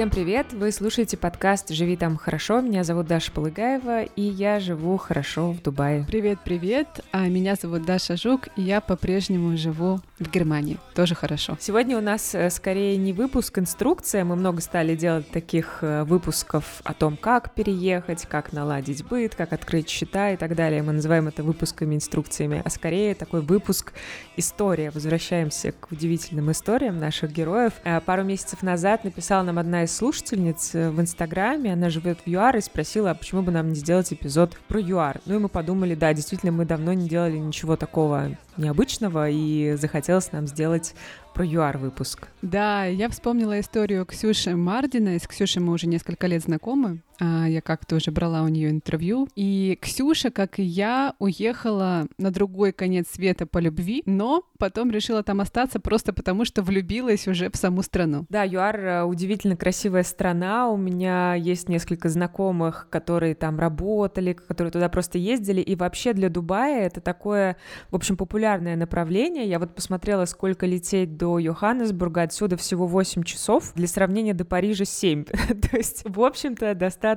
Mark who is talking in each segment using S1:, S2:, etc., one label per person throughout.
S1: Всем привет! Вы слушаете подкаст «Живи там хорошо». Меня зовут Даша Полыгаева, и я живу хорошо в Дубае.
S2: Привет-привет! А меня зовут Даша Жук, и я по-прежнему живу в Германии. Тоже хорошо.
S1: Сегодня у нас э, скорее не выпуск, инструкция. Мы много стали делать таких э, выпусков о том, как переехать, как наладить быт, как открыть счета и так далее. Мы называем это выпусками, инструкциями, а скорее такой выпуск история. Возвращаемся к удивительным историям наших героев. Э, пару месяцев назад написала нам одна из слушательниц в Инстаграме, она живет в ЮАР и спросила, а почему бы нам не сделать эпизод про ЮАР. Ну и мы подумали, да, действительно, мы давно не делали ничего такого необычного, и захотелось нам сделать про ЮАР выпуск.
S2: Да, я вспомнила историю Ксюши Мардина. С Ксюшей мы уже несколько лет знакомы. А, я как-то уже брала у нее интервью. И Ксюша, как и я, уехала на другой конец света по любви, но потом решила там остаться просто потому, что влюбилась уже в саму страну.
S1: Да, ЮАР э, удивительно красивая страна. У меня есть несколько знакомых, которые там работали, которые туда просто ездили. И вообще для Дубая это такое, в общем, популярное направление. Я вот посмотрела, сколько лететь до Йоханнесбурга. Отсюда всего 8 часов. Для сравнения, до Парижа 7. То есть, в общем-то, достаточно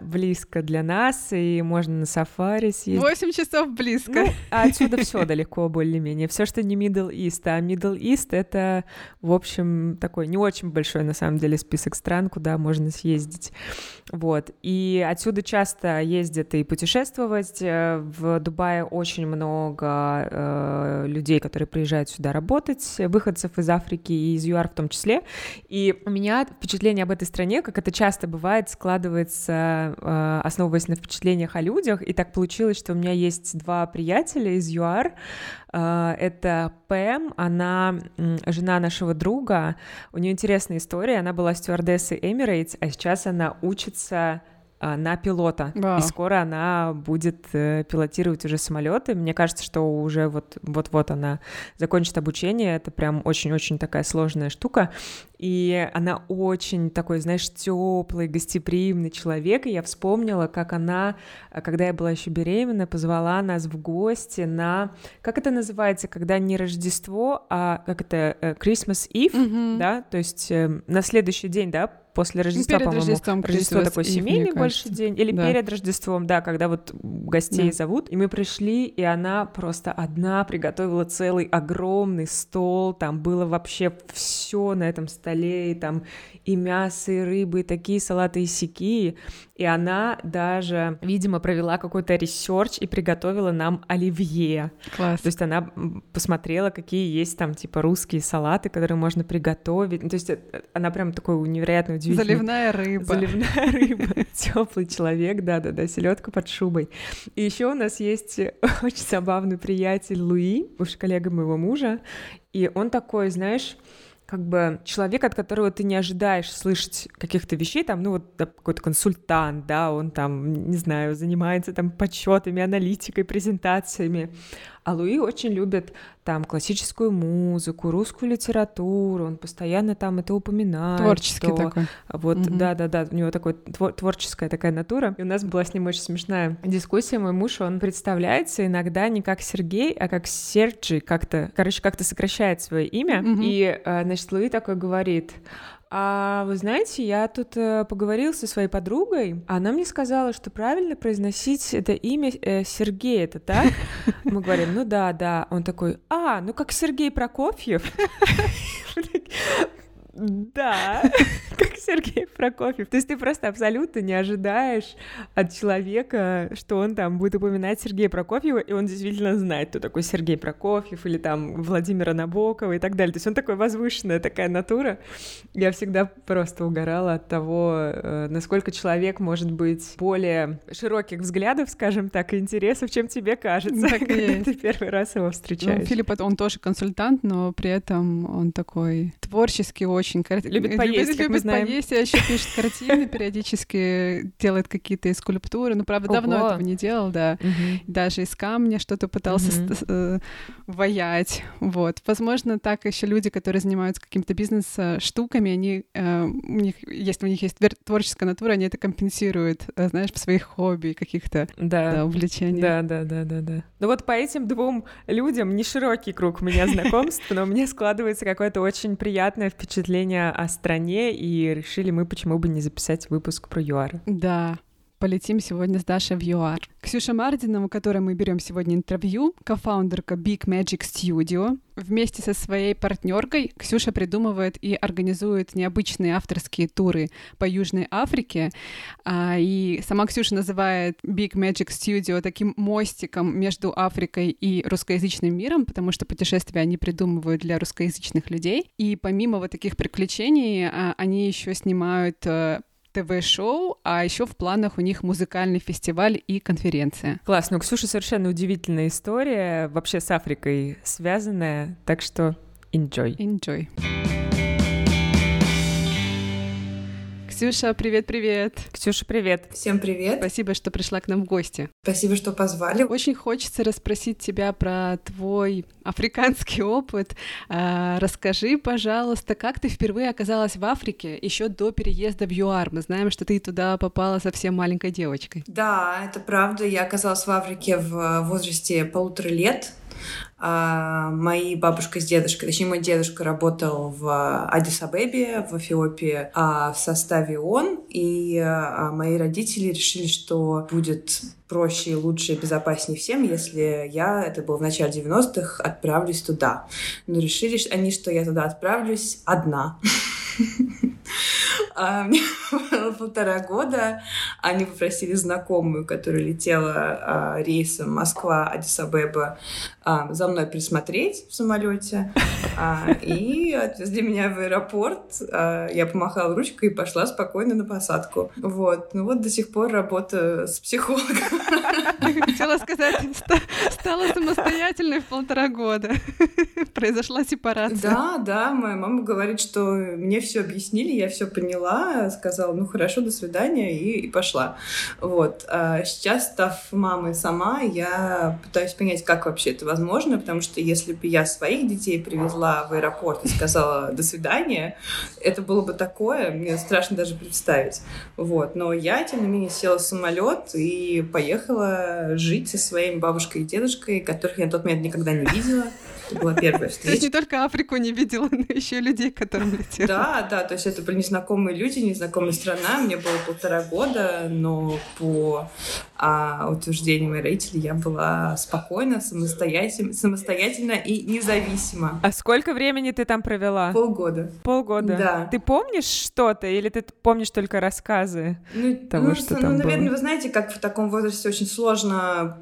S1: близко для нас, и можно на сафари съездить.
S2: 8 часов близко.
S1: Ну, а отсюда все далеко, более-менее. Все, что не Middle East. А Middle East — это, в общем, такой не очень большой, на самом деле, список стран, куда можно съездить. Вот. И отсюда часто ездят и путешествовать. Э, в Дубае очень много э, людей, которые приезжают сюда работать, выходцев из Африки и из ЮАР в том числе. И у меня впечатление об этой стране, как это часто бывает, складывается, э, основываясь на впечатлениях о людях. И так получилось, что у меня есть два приятеля из ЮАР. Э, это Пэм, она жена нашего друга. У нее интересная история. Она была стюардессой Emirates, а сейчас она учится на пилота.
S2: Wow.
S1: И скоро она будет э, пилотировать уже самолеты. Мне кажется, что уже вот вот-вот она закончит обучение. Это прям очень-очень такая сложная штука. И она очень такой, знаешь, теплый, гостеприимный человек. И я вспомнила, как она, когда я была еще беременна, позвала нас в гости на, как это называется, когда не Рождество, а как это э, Christmas Eve, mm-hmm. да, то есть э, на следующий день, да, после Рождества,
S2: по-моему. Рождеством,
S1: Рождество такой семейный больше день. Или да. перед Рождеством, да, когда вот гостей да. зовут. И мы пришли, и она просто одна приготовила целый огромный стол. Там было вообще все на этом столе. И там и мясо, и рыбы, и такие салаты, и сики. И она даже, видимо, провела какой-то research и приготовила нам оливье.
S2: Класс.
S1: То есть она посмотрела, какие есть там, типа, русские салаты, которые можно приготовить. То есть э, она прям такой невероятно удивительный.
S2: Заливная рыба.
S1: Заливная рыба. Теплый человек, да-да-да, селедка под шубой. И еще у нас есть очень забавный приятель Луи, бывший коллега моего мужа. И он такой, знаешь, как бы человек, от которого ты не ожидаешь слышать каких-то вещей, там, ну вот какой-то консультант, да, он там, не знаю, занимается там подсчетами, аналитикой, презентациями, а Луи очень любит там классическую музыку, русскую литературу, он постоянно там это упоминает.
S2: Творческий
S1: что...
S2: такой.
S1: Вот,
S2: угу.
S1: да-да-да, у него такой твор- творческая такая натура. И у нас была с ним очень смешная дискуссия. Мой муж, он представляется иногда не как Сергей, а как Серджи, как-то, короче, как-то сокращает свое имя. Угу. И, э, значит, Луи такой говорит, а вы знаете, я тут э, поговорил со своей подругой, она мне сказала, что правильно произносить это имя э, Сергей, это так? Мы говорим, ну да, да. Он такой, а, ну как Сергей Прокофьев. Да, как Сергей Прокофьев. То есть ты просто абсолютно не ожидаешь от человека, что он там будет упоминать Сергея Прокофьева, и он действительно знает, кто такой Сергей Прокофьев или там Владимира Набокова и так далее. То есть он такой возвышенная такая натура. Я всегда просто угорала от того, э, насколько человек может быть более широких взглядов, скажем так, и интересов, чем тебе кажется,
S2: так
S1: когда ты первый раз его встречаешь. Ну,
S2: Филипп, он тоже консультант, но при этом он такой творческий очень очень кар...
S1: любит поесть, любит, как мы знаем.
S2: поесть, а еще пишет картины периодически, делает какие-то скульптуры. Ну, правда, Ого. давно этого не делал, да.
S1: Угу.
S2: Даже из камня что-то пытался угу. э, ваять. Вот. Возможно, так еще люди, которые занимаются какими-то бизнес-штуками, они, э, у них, если у них есть творческая натура, они это компенсируют, э, знаешь, в своих хобби, каких-то
S1: да.
S2: Да, увлечениях.
S1: Да, да, да, да, да. Ну вот по этим двум людям не широкий круг у меня знакомств, но мне складывается какое-то очень приятное впечатление представление о стране и решили мы, почему бы не записать выпуск про ЮАР.
S2: Да, полетим сегодня с Дашей в ЮАР. Ксюша Мардина, у которой мы берем сегодня интервью, кофаундерка Big Magic Studio. Вместе со своей партнеркой Ксюша придумывает и организует необычные авторские туры по Южной Африке. А, и сама Ксюша называет Big Magic Studio таким мостиком между Африкой и русскоязычным миром, потому что путешествия они придумывают для русскоязычных людей. И помимо вот таких приключений, а, они еще снимают э, ТВ-шоу, а еще в планах у них музыкальный фестиваль и конференция.
S1: Класс, ну Ксюша совершенно удивительная история, вообще с Африкой связанная, так что enjoy.
S2: Enjoy. Ксюша, привет-привет.
S1: Ксюша, привет.
S3: Всем привет.
S2: Спасибо, что пришла к нам в гости.
S3: Спасибо, что позвали.
S2: Очень хочется расспросить тебя про твой африканский опыт. А, расскажи, пожалуйста, как ты впервые оказалась в Африке еще до переезда в ЮАР? Мы знаем, что ты туда попала совсем маленькой девочкой.
S3: Да, это правда. Я оказалась в Африке в возрасте полутора лет. А, мои бабушка с дедушкой, точнее, мой дедушка работал в Адис-Абебе, в Эфиопии, а, в составе ООН, и а, мои родители решили, что будет проще, лучше и безопаснее всем, если я, это было в начале 90-х, отправлюсь туда. Но решили они, что я туда отправлюсь одна. А, мне было полтора года. Они попросили знакомую, которая летела а, рейсом Москва-Адисабеба, а, за мной присмотреть в самолете. И отвезли меня в аэропорт. Я помахала ручкой и пошла спокойно на посадку. Вот. Ну вот до сих пор работаю с психологом.
S2: Хотела сказать, стала самостоятельной в полтора года. Произошла сепарация.
S3: Да, да, моя мама говорит, что мне все объяснили, я все поняла, сказала, ну хорошо, до свидания, и, и пошла. Вот. А сейчас, став мамой сама, я пытаюсь понять, как вообще это возможно, потому что если бы я своих детей привезла в аэропорт и сказала до свидания, это было бы такое, мне страшно даже представить. Вот. Но я, тем не менее, села в самолет и поехала жить со своими бабушкой и дедушкой, которых я на тот момент никогда не видела. Это была первая встреча. То
S2: есть не только Африку не видела, но еще и людей, которым летела.
S3: Да, да, то есть это были незнакомые люди, незнакомая страна. Мне было полтора года, но по а, утверждениям моих родителей я была спокойна, самостоятельна, самостоятельна и независима.
S1: А сколько времени ты там провела?
S3: Полгода.
S1: Полгода?
S3: Да.
S1: Ты помнишь что-то или ты помнишь только рассказы
S3: ну,
S1: того,
S3: ну,
S1: что
S3: ну,
S1: там
S3: наверное,
S1: было?
S3: вы знаете, как в таком возрасте очень сложно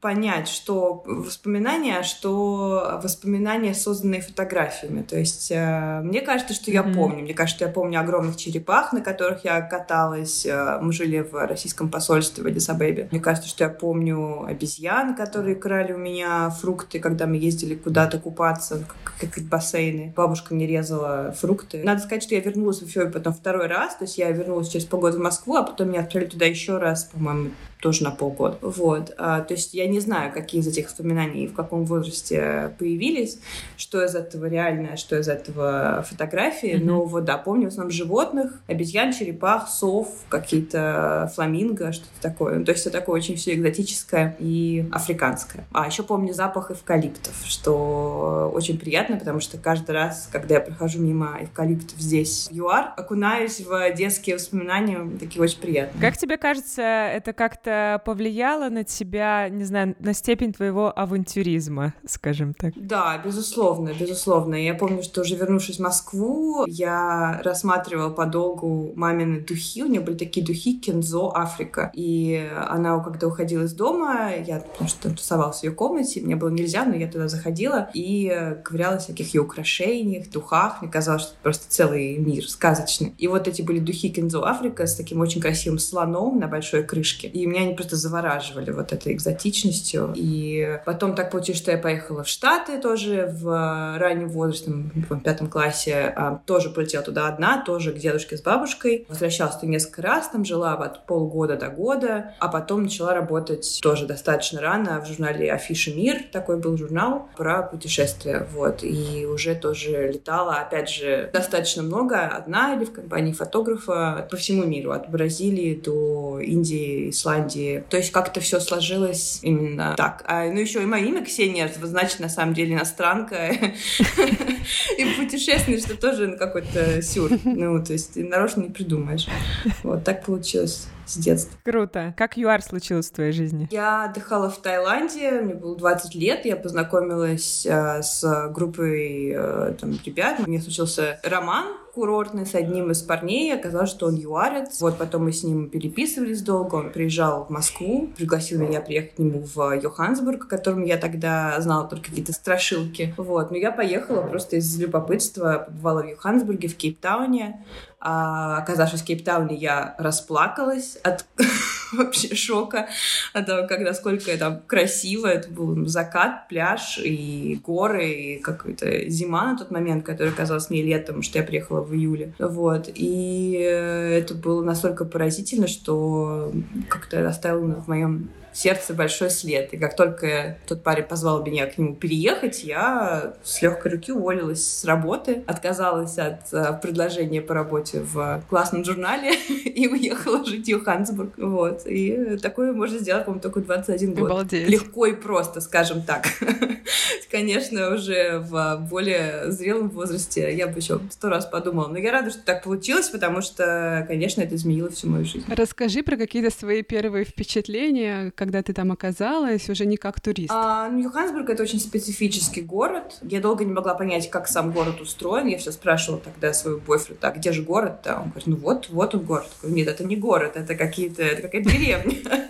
S3: понять, что воспоминания, а что воспоминания, созданные фотографиями. То есть э, мне кажется, что я mm-hmm. помню. Мне кажется, что я помню огромных черепах, на которых я каталась. Э, мы жили в российском посольстве в Адисабебе. Мне кажется, что я помню обезьян, которые крали у меня фрукты, когда мы ездили куда-то купаться, как, как бассейны. Бабушка мне резала фрукты. Надо сказать, что я вернулась в Эфиопию потом второй раз. То есть я вернулась через полгода в Москву, а потом меня отправили туда еще раз, по-моему, тоже на полгода. Вот. А, то есть я не знаю, какие из этих воспоминаний в каком возрасте появились, что из этого реальное, что из этого фотографии. Mm-hmm. Но вот, да, помню в основном животных, обезьян, черепах, сов, какие-то фламинго, что-то такое. Ну, то есть это такое очень все экзотическое и африканское. А еще помню запах эвкалиптов, что очень приятно, потому что каждый раз, когда я прохожу мимо эвкалиптов здесь, в ЮАР, окунаюсь в детские воспоминания, такие очень приятные.
S1: Как тебе кажется, это как-то как-то повлияло на тебя, не знаю, на степень твоего авантюризма, скажем так?
S3: Да, безусловно, безусловно. Я помню, что уже вернувшись в Москву, я рассматривала подолгу мамины духи. У нее были такие духи Кензо Африка. И она, когда уходила из дома, я потому что тусовалась в ее комнате, мне было нельзя, но я туда заходила и ковыряла всяких ее украшениях, духах. Мне казалось, что это просто целый мир сказочный. И вот эти были духи Кензо Африка с таким очень красивым слоном на большой крышке. И мне меня они просто завораживали вот этой экзотичностью. И потом так получилось, что я поехала в Штаты тоже в раннем возрасте, в пятом классе. А, тоже полетела туда одна, тоже к дедушке с бабушкой. Возвращалась туда несколько раз, там жила от полгода до года, а потом начала работать тоже достаточно рано в журнале «Афиша Мир». Такой был журнал про путешествия. Вот. И уже тоже летала, опять же, достаточно много, одна или в компании фотографа по всему миру, от Бразилии до Индии, Исландии, Таиланде. То есть как-то все сложилось именно так. А, ну еще и мое имя Ксения, значит, на самом деле иностранка. И путешественник, что тоже какой-то сюр. Ну, то есть нарочно не придумаешь. Вот так получилось с детства.
S1: Круто. Как ЮАР случилось в твоей жизни?
S3: Я отдыхала в Таиланде, мне было 20 лет, я познакомилась э, с группой э, там, ребят. Мне случился роман курортный с одним из парней. Оказалось, что он юарец. Вот потом мы с ним переписывались долго. Он приезжал в Москву, пригласил меня приехать к нему в Йоханнесбург, о котором я тогда знала только какие-то страшилки. Вот. Но я поехала просто из любопытства, побывала в Йоханнесбурге, в Кейптауне. А, оказавшись в Кейптауне, я расплакалась от вообще шока от того, как, насколько это красиво. Это был закат, пляж и горы, и какая-то зима на тот момент, которая казалась мне летом, потому что я приехала в июле. Вот. И это было настолько поразительно, что как-то оставило в моем сердце большой след. И как только тот парень позвал меня к нему переехать, я с легкой руки уволилась с работы, отказалась от uh, предложения по работе в классном журнале и уехала жить в Йоханнесбург. Вот. И такое можно сделать, по-моему, только 21 год.
S2: Обалдеть.
S3: Легко и просто, скажем так. Конечно, уже в более зрелом возрасте я бы еще сто раз подумала. Но я рада, что так получилось, потому что, конечно, это изменило всю мою жизнь.
S2: Расскажи про какие-то свои первые впечатления, когда ты там оказалась, уже не как турист?
S3: А, ну, Йоханнесбург — это очень специфический город. Я долго не могла понять, как сам город устроен. Я все спрашивала тогда своего бойфренда, а где же город-то? Он говорит, ну вот, вот он город. Я говорю, нет, это не город, это какие-то, это какая-то деревня.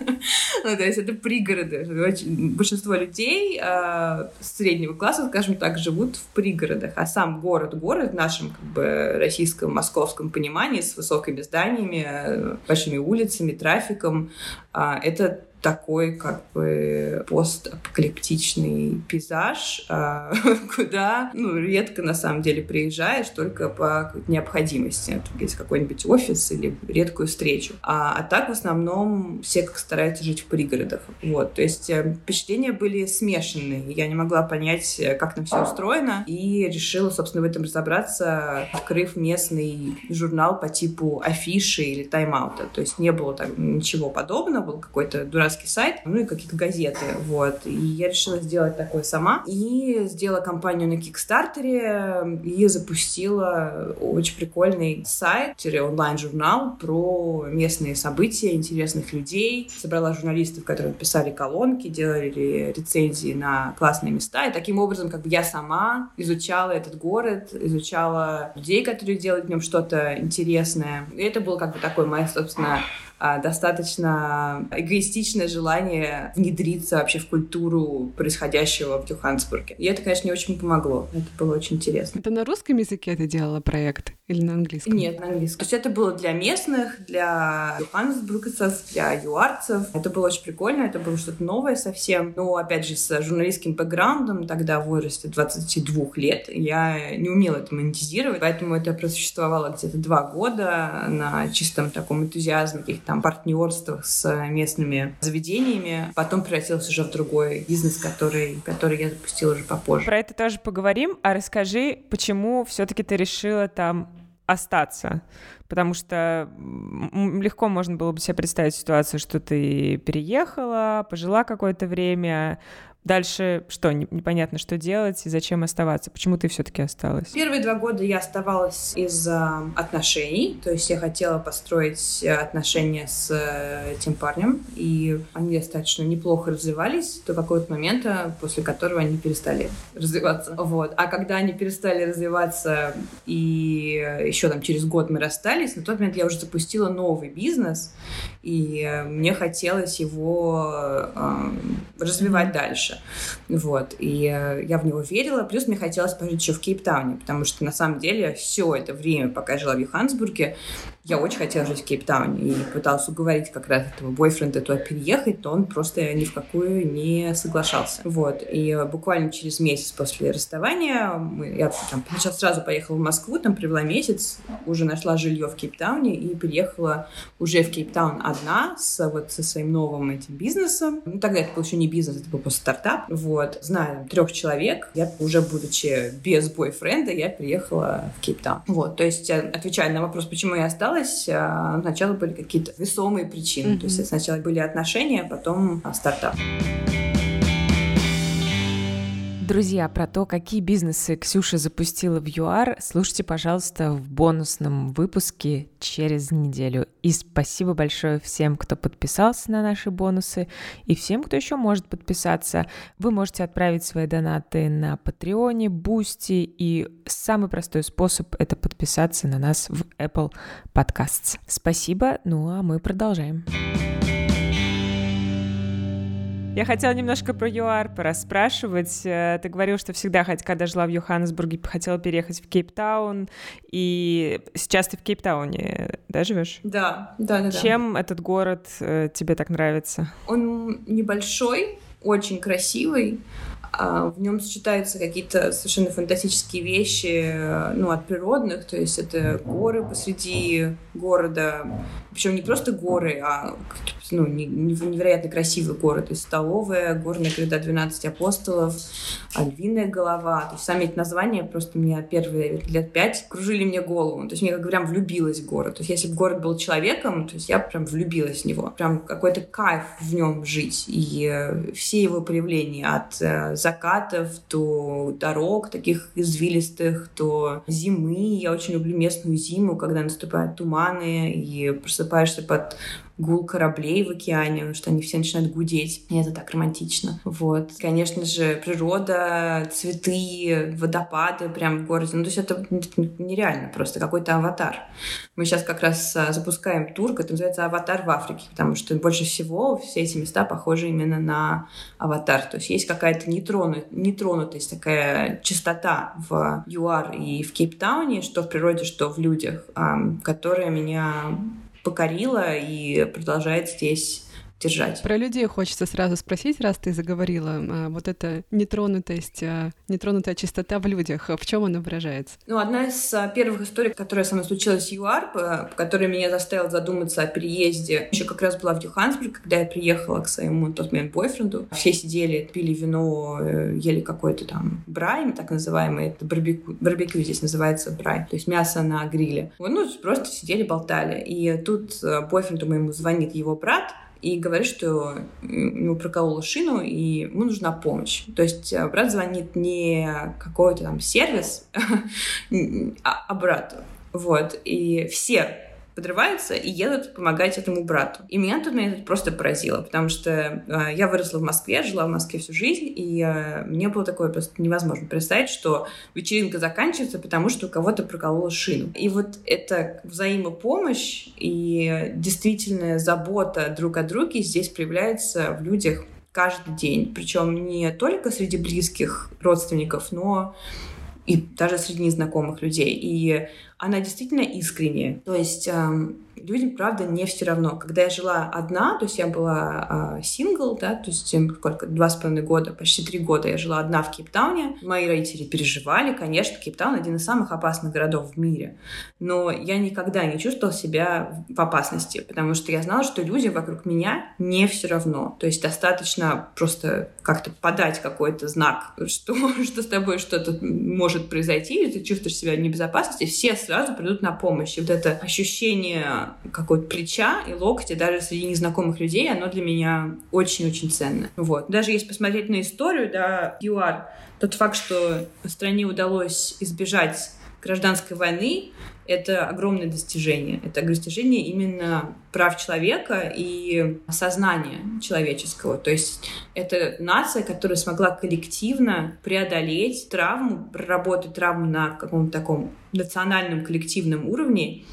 S3: Ну, то есть это пригороды. Большинство людей а, среднего класса, скажем так, живут в пригородах, а сам город, город в нашем как бы российском, московском понимании с высокими зданиями, э, большими улицами, трафиком, а, это такой как бы постапокалиптичный пейзаж, а, куда ну, редко на самом деле приезжаешь только по необходимости, есть какой-нибудь офис или редкую встречу. А, а так в основном все как стараются жить в пригородах. Вот, то есть э, впечатления были смешанные. Я не могла понять, э, как там все устроено, и решила, собственно, в этом разобраться, открыв местный журнал по типу афиши или тайм-аута. То есть не было там ничего подобного, был какой-то дурацкий пиратский сайт, ну и какие-то газеты, вот. И я решила сделать такое сама. И сделала кампанию на Кикстартере и запустила очень прикольный сайт, онлайн-журнал про местные события, интересных людей. Собрала журналистов, которые писали колонки, делали рецензии на классные места. И таким образом как бы я сама изучала этот город, изучала людей, которые делают в нем что-то интересное. И это было как бы такое мое, собственно, достаточно эгоистичное желание внедриться вообще в культуру происходящего в Йоханнесбурге. И это, конечно, не очень помогло. Это было очень интересно.
S2: Это на русском языке ты делала проект или на английском?
S3: Нет, на английском. То есть это было для местных, для йоханнесбургцев, для юарцев. Это было очень прикольно, это было что-то новое совсем. Но, опять же, с журналистским бэкграундом, тогда в возрасте 22 лет, я не умела это монетизировать, поэтому это просуществовало где-то два года на чистом таком энтузиазме, каких-то там партнерствах с местными заведениями. Потом превратился уже в другой бизнес, который, который я запустила уже попозже.
S1: Про это тоже поговорим. А расскажи, почему все-таки ты решила там остаться, потому что легко можно было бы себе представить ситуацию, что ты переехала, пожила какое-то время, Дальше что? Непонятно, что делать и зачем оставаться. Почему ты все-таки осталась?
S3: Первые два года я оставалась из-за отношений. То есть я хотела построить отношения с э, этим парнем. И они достаточно неплохо развивались до какого-то момента, после которого они перестали развиваться. Вот. А когда они перестали развиваться и еще там через год мы расстались, на тот момент я уже запустила новый бизнес. И э, мне хотелось его э, развивать дальше дальше. Вот. И э, я в него верила. Плюс мне хотелось пожить еще в Кейптауне, потому что на самом деле все это время, пока я жила в Йоханнесбурге, я очень хотела жить в Кейптауне и пыталась уговорить как раз этого бойфренда туда переехать, то он просто ни в какую не соглашался. Вот. И буквально через месяц после расставания мы, я там, сначала сразу поехала в Москву, там провела месяц, уже нашла жилье в Кейптауне и приехала уже в Кейптаун одна с, вот, со своим новым этим бизнесом. Ну, тогда это был еще не бизнес, это был просто стартап. Вот, знаю трех человек, я уже будучи без бойфренда, я приехала в Кейптаун. Вот, то есть, э, отвечая на вопрос, почему я осталась, э, сначала были какие-то весомые причины. Mm-hmm. То есть, сначала были отношения, а потом стартап.
S1: Друзья, про то, какие бизнесы Ксюша запустила в ЮАР, слушайте, пожалуйста, в бонусном выпуске через неделю. И спасибо большое всем, кто подписался на наши бонусы, и всем, кто еще может подписаться. Вы можете отправить свои донаты на Patreon-е, Boosty, и самый простой способ — это подписаться на нас в Apple Podcasts. Спасибо, ну а мы продолжаем. Я хотела немножко про ЮАР расспрашивать. Э, ты говорил, что всегда, когда жила в Йоханнесбурге, хотела переехать в Кейптаун, и сейчас ты в Кейптауне, да, живешь?
S3: Да, да, да.
S1: Чем да. этот город э, тебе так нравится?
S3: Он небольшой, очень красивый, в нем сочетаются какие-то совершенно фантастические вещи, ну, от природных, то есть это горы посреди города, причем не просто горы, а ну, невероятно красивые горы, то есть столовая, горная гряда 12 апостолов, львиная голова, то есть сами эти названия просто мне первые лет пять кружили мне голову, то есть я как прям влюбилась в город, то есть если бы город был человеком, то есть я прям влюбилась в него, прям какой-то кайф в нем жить, и э, все его проявления от э, закатов до дорог таких извилистых, до зимы, я очень люблю местную зиму, когда наступают туманы, и просыпаешься под гул кораблей в океане, что они все начинают гудеть. И это так романтично. Вот. Конечно же, природа, цветы, водопады прям в городе. Ну, то есть это нереально просто, какой-то аватар. Мы сейчас как раз а, запускаем тур, который называется «Аватар в Африке», потому что больше всего все эти места похожи именно на аватар. То есть есть какая-то нетронут, нетронутость, такая чистота в ЮАР и в Кейптауне, что в природе, что в людях, которая меня покорила и продолжает здесь держать.
S2: Про людей хочется сразу спросить, раз ты заговорила, а, вот эта нетронутость, а, нетронутая чистота в людях, в чем она выражается?
S3: Ну, одна из а, первых историй, которая со мной случилась в ЮАР, по которой меня заставила задуматься о переезде, еще как раз была в Юхансбург, когда я приехала к своему тот момент бойфренду. Все сидели, пили вино, э, ели какой-то там брай, так называемый, это барбекю, барбекю здесь называется брай, то есть мясо на гриле. Ну, просто сидели, болтали. И тут э, бойфренду моему звонит его брат, и говорит, что у него проколола шину, и ему нужна помощь. То есть э, брат звонит не какой-то там сервис, а брату. Вот. И все подрываются и едут помогать этому брату. И меня тут меня это просто поразило, потому что э, я выросла в Москве, жила в Москве всю жизнь, и э, мне было такое просто невозможно представить, что вечеринка заканчивается, потому что у кого-то проколола шину. И вот эта взаимопомощь и действительная забота друг о друге здесь проявляется в людях каждый день. Причем не только среди близких родственников, но и даже среди незнакомых людей. И она действительно искренняя. То есть эм, людям, правда, не все равно. Когда я жила одна, то есть я была э, сингл, да, то есть сколько, два с половиной года, почти три года я жила одна в Кейптауне. Мои родители переживали, конечно, Кейптаун один из самых опасных городов в мире. Но я никогда не чувствовала себя в опасности, потому что я знала, что люди вокруг меня не все равно. То есть достаточно просто как-то подать какой-то знак, что, что с тобой что-то может произойти, или ты чувствуешь себя в небезопасности, все сразу придут на помощь. И вот это ощущение какого-то плеча и локтя даже среди незнакомых людей, оно для меня очень-очень ценно. Вот. Даже если посмотреть на историю, да, ЮАР, тот факт, что стране удалось избежать гражданской войны, это огромное достижение. Это достижение именно прав человека и сознания человеческого. То есть это нация, которая смогла коллективно преодолеть травму, проработать травму на каком-то таком национальном коллективном уровне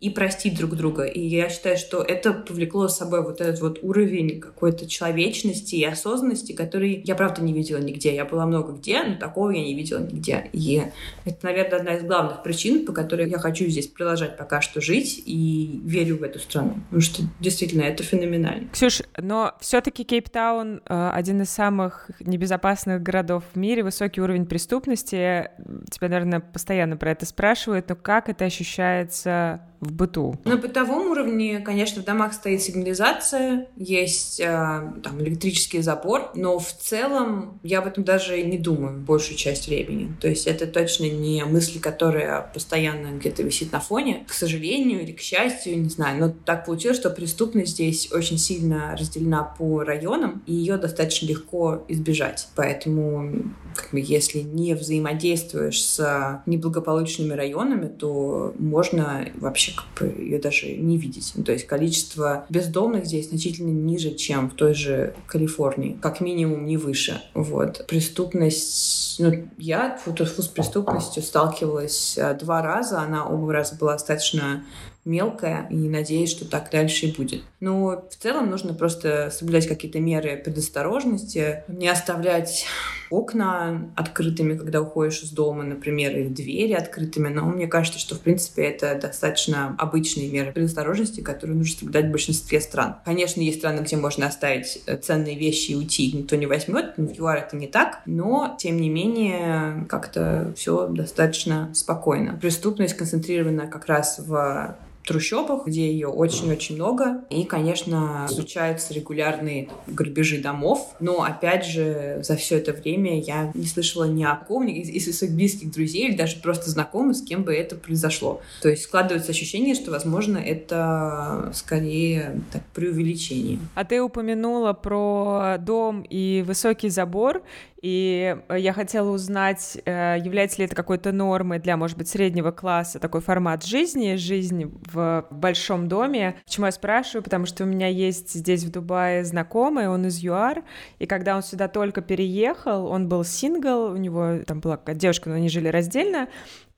S3: и простить друг друга. И я считаю, что это повлекло с собой вот этот вот уровень какой-то человечности и осознанности, который я, правда, не видела нигде. Я была много где, но такого я не видела нигде. И это, наверное, одна из главных причин, по которой я хочу здесь продолжать пока что жить и верю в эту страну. Потому что действительно это феноменально.
S1: Ксюш, но все-таки Кейптаун э, один из самых небезопасных городов в мире, высокий уровень преступности. Тебя, наверное, постоянно про это спрашивают, но как это ощущается в быту?
S3: На бытовом уровне, конечно, в домах стоит сигнализация, есть э, там электрический забор, но в целом я об этом даже не думаю большую часть времени. То есть это точно не мысли, которая постоянно где-то висит на фоне. К сожалению или к счастью, не знаю, но так получилось, что преступность здесь очень сильно разделена по районам, и ее достаточно легко избежать. Поэтому как бы, если не взаимодействуешь с неблагополучными районами, то можно вообще как бы ее даже не видеть. Ну, то есть количество бездомных здесь значительно ниже, чем в той же Калифорнии. Как минимум не выше. Вот. Преступность... Ну, я с преступностью сталкивалась э, два раза. Она оба раза была достаточно мелкая, и надеюсь, что так дальше и будет. Но в целом нужно просто соблюдать какие-то меры предосторожности, не оставлять окна открытыми, когда уходишь из дома, например, или двери открытыми. Но мне кажется, что, в принципе, это достаточно обычные меры предосторожности, которые нужно соблюдать в большинстве стран. Конечно, есть страны, где можно оставить э, ценные вещи и уйти, никто не возьмет. В ЮАР это не так, но, тем не менее, как-то все достаточно спокойно. Преступность концентрирована как раз в трущобах, где ее очень-очень много. И, конечно, случаются регулярные грабежи домов. Но, опять же, за все это время я не слышала ни о ком из, из своих близких друзей или даже просто знакомых, с кем бы это произошло. То есть складывается ощущение, что, возможно, это скорее так, преувеличение.
S1: А ты упомянула про дом и высокий забор. И я хотела узнать, э, является ли это какой-то нормой для, может быть, среднего класса такой формат жизни, жизнь в большом доме. Почему я спрашиваю? Потому что у меня есть здесь в Дубае знакомый, он из ЮАР, и когда он сюда только переехал, он был сингл, у него там была девушка, но они жили раздельно,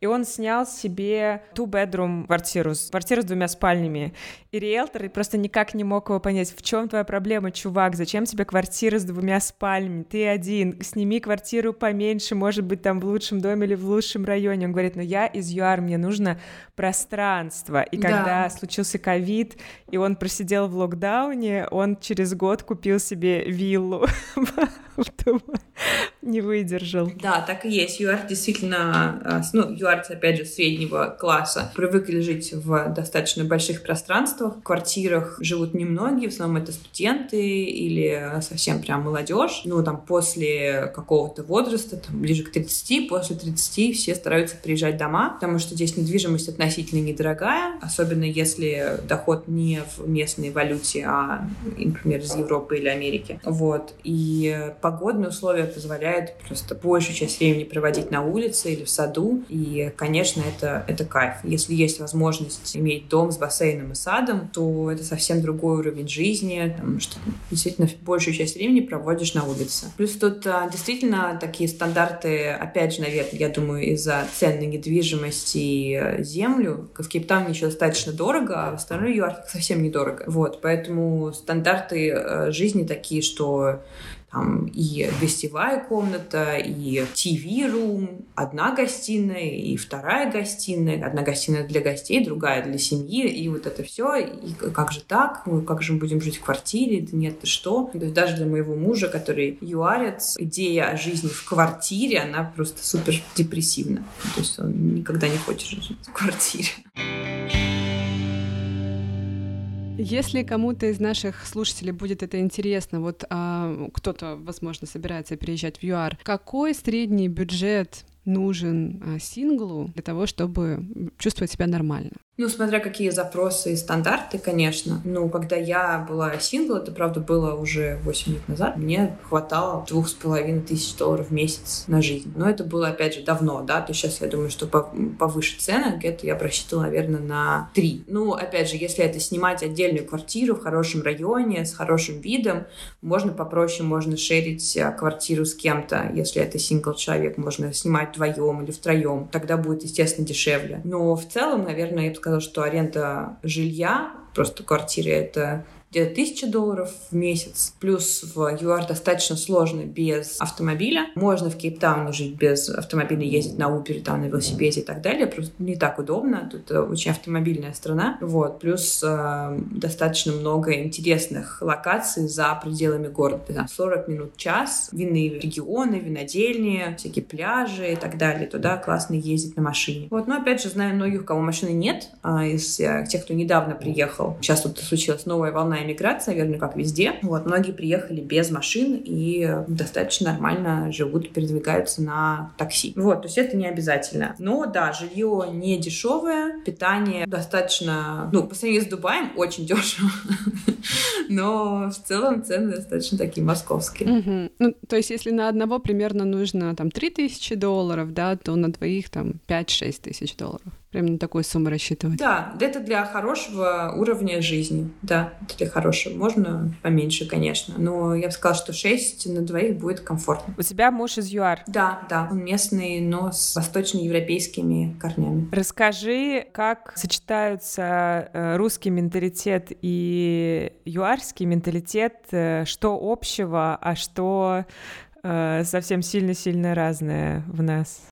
S1: и он снял себе two-bedroom квартиру, квартиру с двумя спальнями. И риэлтор просто никак не мог его понять, в чем твоя проблема, чувак, зачем тебе квартира с двумя спальнями, ты один, сними квартиру поменьше, может быть, там в лучшем доме или в лучшем районе. Он говорит, ну я из ЮАР, мне нужно пространство. И когда да. случился ковид, и он просидел в локдауне, он через год купил себе виллу. Не выдержал.
S3: Да, так и есть. ЮАР действительно, а, ну, ЮАР, опять же, среднего класса, привыкли жить в достаточно больших пространствах. В квартирах живут немногие, в основном это студенты или совсем прям молодежь. Ну, там, после какого-то возраста, там, ближе к 30, после 30 все стараются приезжать дома, потому что здесь недвижимость относительно недорогая, особенно если доход не в местной валюте, а, например, из Европы или Америки. Вот. И погодные условия позволяют просто большую часть времени проводить на улице или в саду. И, конечно, это, это кайф. Если есть возможность иметь дом с бассейном и садом, то это совсем другой уровень жизни, потому что действительно большую часть времени проводишь на улице. Плюс тут а, действительно такие стандарты, опять же, наверное, я думаю, из-за цен на недвижимость и э, землю. В Кейптауне еще достаточно дорого, а в остальном ЮАР совсем недорого. Вот, поэтому стандарты э, жизни такие, что там и гостевая комната, и TV-рум, одна гостиная и вторая гостиная, одна гостиная для гостей, другая для семьи, и вот это все. И как же так? Как же мы будем жить в квартире? Да нет, ты что? То есть даже для моего мужа, который юарец, идея о жизни в квартире, она просто супер депрессивна. То есть он никогда не хочет жить в квартире.
S2: Если кому-то из наших слушателей будет это интересно, вот а, кто-то, возможно, собирается приезжать в ЮАР, какой средний бюджет нужен а, синглу для того, чтобы чувствовать себя нормально?
S3: Ну, смотря какие запросы и стандарты, конечно. Ну, когда я была сингл, это, правда, было уже 8 лет назад, мне хватало двух с половиной тысяч долларов в месяц на жизнь. Но это было, опять же, давно, да, то есть сейчас я думаю, что повыше цены, где-то я просчитывала, наверное, на 3. Ну, опять же, если это снимать отдельную квартиру в хорошем районе, с хорошим видом, можно попроще, можно шерить а, квартиру с кем-то, если это сингл человек, можно снимать вдвоем или втроем, тогда будет, естественно, дешевле. Но в целом, наверное, я бы сказала, что аренда жилья, просто квартиры, это где-то 1000 долларов в месяц. Плюс в ЮАР достаточно сложно без автомобиля. Можно в Кейптауне жить без автомобиля, ездить на Uber, там, на велосипеде и так далее. Просто не так удобно. Тут э, очень автомобильная страна. Вот. Плюс э, достаточно много интересных локаций за пределами города. Там 40 минут, час. Винные регионы, винодельни, всякие пляжи и так далее. Туда классно ездить на машине. Вот. Но опять же, знаю многих, у кого машины нет, а из э, тех, кто недавно приехал. Сейчас тут случилась новая волна иммиграции, наверное, как везде. Вот. Многие приехали без машин и достаточно нормально живут, передвигаются на такси. Вот. То есть это не обязательно. Но да, жилье не дешевое, питание достаточно, ну, по сравнению с Дубаем, очень дешево. Но в целом цены достаточно такие московские.
S2: Ну, то есть если на одного примерно нужно там 3000 долларов, да, то на двоих там 5-6 тысяч долларов. Прям на такую сумму рассчитывать.
S3: Да, это для хорошего уровня жизни. Да, это для хорошего. Можно поменьше, конечно. Но я бы сказала, что 6 на двоих будет комфортно.
S1: У тебя муж из ЮАР?
S3: Да, да. Он местный, но с восточноевропейскими корнями.
S1: Расскажи, как сочетаются э, русский менталитет и юарский менталитет, э, что общего, а что э, совсем сильно-сильно разное в нас?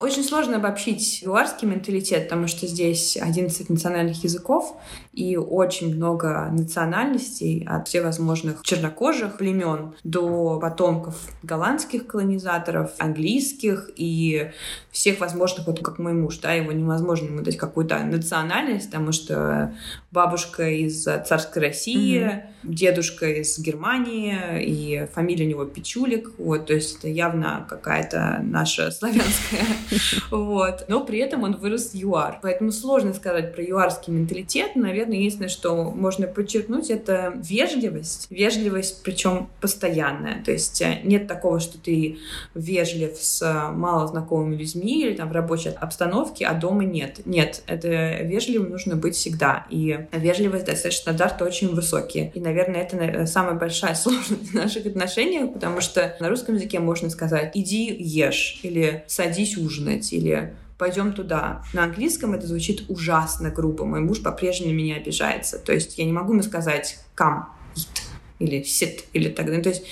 S3: Очень сложно обобщить юарский менталитет, потому что здесь 11 национальных языков и очень много национальностей от всевозможных чернокожих племен до потомков голландских колонизаторов, английских и всех возможных, вот как мой муж, да, его невозможно ему дать какую-то национальность, потому что бабушка из царской России, mm-hmm. дедушка из Германии, и фамилия у него Пичулик, вот, то есть это явно какая-то наша славянская, вот, но при этом он вырос в ЮАР, поэтому сложно сказать про юарский менталитет, наверное, единственное, что можно подчеркнуть, это вежливость, вежливость, причем постоянная, то есть э, нет такого, что ты вежлив с малознакомыми людьми или там в рабочей обстановке, а дома нет, нет, это вежливым нужно быть всегда, и вежливость, достаточно стандарты очень высокие. И, наверное, это самая большая сложность в наших отношениях, потому что на русском языке можно сказать «иди ешь» или «садись ужинать» или пойдем туда. На английском это звучит ужасно грубо. Мой муж по-прежнему меня обижается. То есть я не могу ему сказать come, eat или sit или так далее. То есть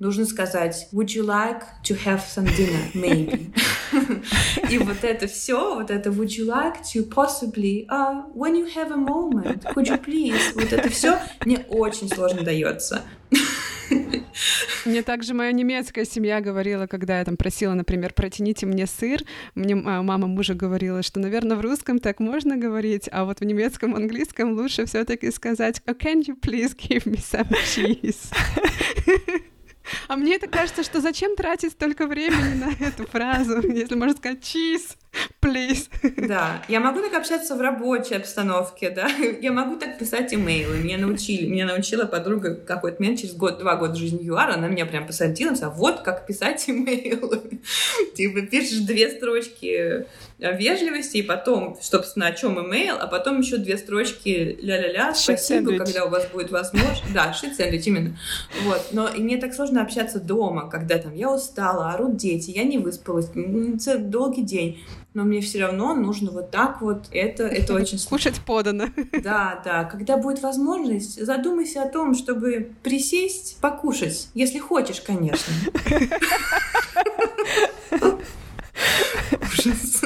S3: нужно сказать would you like to have some dinner maybe и вот это все вот это would you like to possibly uh, when you have a moment could you please вот это все мне очень сложно дается
S2: мне также моя немецкая семья говорила, когда я там просила, например, протяните мне сыр, мне мама мужа говорила, что, наверное, в русском так можно говорить, а вот в немецком, английском лучше все таки сказать oh, can you please give me some cheese? А мне это кажется, что зачем тратить столько времени на эту фразу, если можно сказать cheese, please.
S3: Да, я могу так общаться в рабочей обстановке, да, я могу так писать имейлы, меня научили, меня научила подруга какой-то момент через год, два года жизни ЮАР, она меня прям посадила, а вот как писать имейлы. Типа пишешь две строчки вежливости, и потом, собственно, о чем имейл, а потом еще две строчки ля-ля-ля, спасибо, когда у вас будет возможность. Да, шит сэндвич, именно. Вот. Но мне так сложно общаться дома, когда там я устала, орут дети, я не выспалась, долгий день но мне все равно нужно вот так вот. Это, это очень
S2: Кушать подано.
S3: Да, да. Когда будет возможность, задумайся о том, чтобы присесть, покушать. Если хочешь, конечно. Ужас.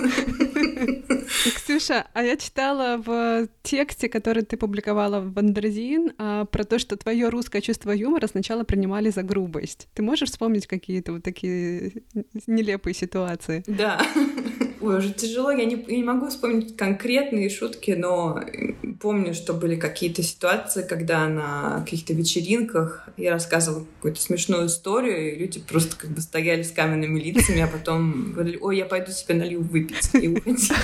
S2: Ксюша, а я читала в тексте, который ты публиковала в Андерзин, а, про то, что твое русское чувство юмора сначала принимали за грубость. Ты можешь вспомнить какие-то вот такие нелепые ситуации?
S3: Да. Ой, уже тяжело, я не, я не могу вспомнить конкретные шутки, но помню, что были какие-то ситуации, когда на каких-то вечеринках я рассказывала какую-то смешную историю, и люди просто как бы стояли с каменными лицами, а потом говорили, ой, я пойду себе налью выпить, и уходили.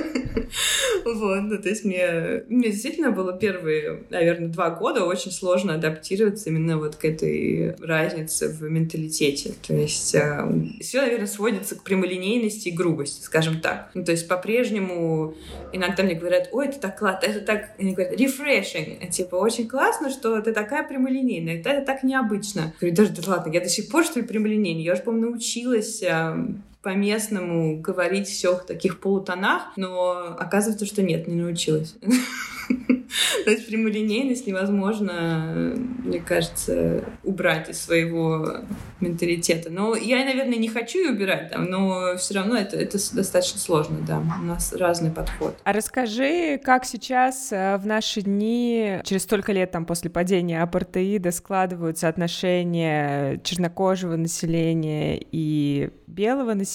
S3: Вот, ну, то есть мне, мне действительно было первые, наверное, два года очень сложно адаптироваться именно вот к этой разнице в менталитете. То есть э, все, наверное, сводится к прямолинейности и грубости, скажем так. Ну, то есть по-прежнему иногда мне говорят, ой, это так классно, это так, они говорят, refreshing, типа, очень классно, что ты такая прямолинейная, это, это так необычно. Я говорю, даже, да ладно, я до сих пор, что ли, прямолинейная? Я уже, по-моему, научилась э, по-местному говорить все в таких полутонах, но оказывается, что нет, не научилась. То есть прямолинейность невозможно, мне кажется, убрать из своего менталитета. Но я, наверное, не хочу ее убирать, там, но все равно это, это достаточно сложно, да. У нас разный подход.
S1: А расскажи, как сейчас э, в наши дни, через столько лет там после падения апартеида, складываются отношения чернокожего населения и белого населения?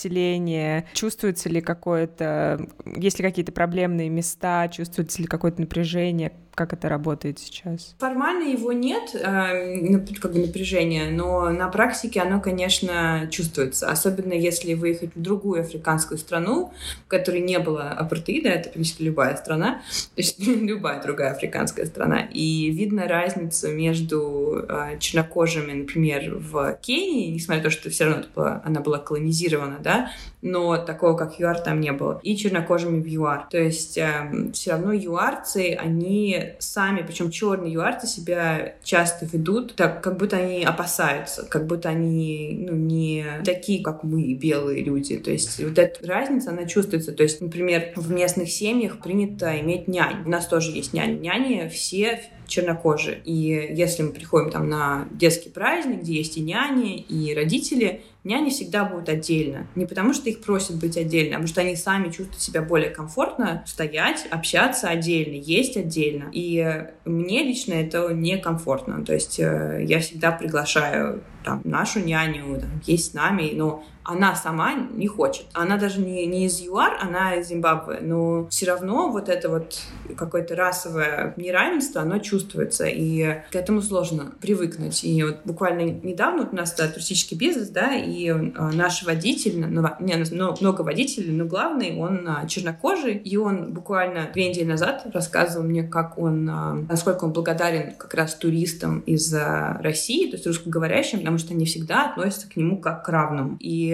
S1: Чувствуется ли какое-то, есть ли какие-то проблемные места, чувствуется ли какое-то напряжение? Как это работает сейчас?
S3: Формально его нет, э, как бы напряжения, но на практике оно, конечно, чувствуется. Особенно если выехать в другую африканскую страну, в которой не было апартеида, это практически любая страна, то есть любая другая африканская страна. И видно разницу между э, чернокожими, например, в Кении, несмотря на то, что все равно она была колонизирована, да, но такого, как ЮАР, там не было. И чернокожими в ЮАР. То есть э, все равно юарцы, они сами, причем черные юарцы себя часто ведут так, как будто они опасаются, как будто они ну, не такие, как мы, белые люди. То есть вот эта разница, она чувствуется. То есть, например, в местных семьях принято иметь нянь. У нас тоже есть няни. Няни все чернокожие. И если мы приходим там на детский праздник, где есть и няни, и родители, няни всегда будут отдельно. Не потому, что их просят быть отдельно, а потому что они сами чувствуют себя более комфортно стоять, общаться отдельно, есть отдельно. И мне лично это некомфортно. То есть э, я всегда приглашаю там, нашу няню, там, есть с нами, но она сама не хочет. Она даже не, не из ЮАР, она из Зимбабве, но все равно вот это вот какое-то расовое неравенство, оно чувствуется, и к этому сложно привыкнуть. И вот буквально недавно вот у нас да, туристический бизнес, да, и э, наш водитель, ну, не, много водителей, но главный, он а, чернокожий, и он буквально две недели назад рассказывал мне, как он, а, насколько он благодарен как раз туристам из а, России, то есть русскоговорящим, потому что они всегда относятся к нему как к равному. И